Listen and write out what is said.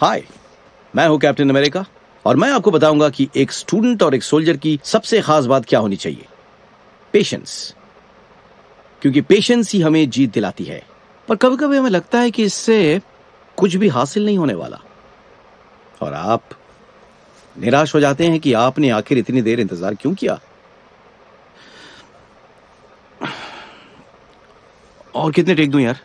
हाय मैं हूँ captain America और मैं आपको बताऊँगा कि एक स्टूडेंट और एक सोल्जर की सबसे खास बात क्या होनी चाहिए। पेशेंस क्योंकि पेशेंस ही हमें जीत दिलाती है। पर कभी कभी हमें लगता है कि इससे कुछ भी हासिल नहीं होने वाला। और आप निराश हो जाते हैं कि आपने आखिर इतनी देर इंतज़ार क्यों किया? और कितने टेक दूँ यार?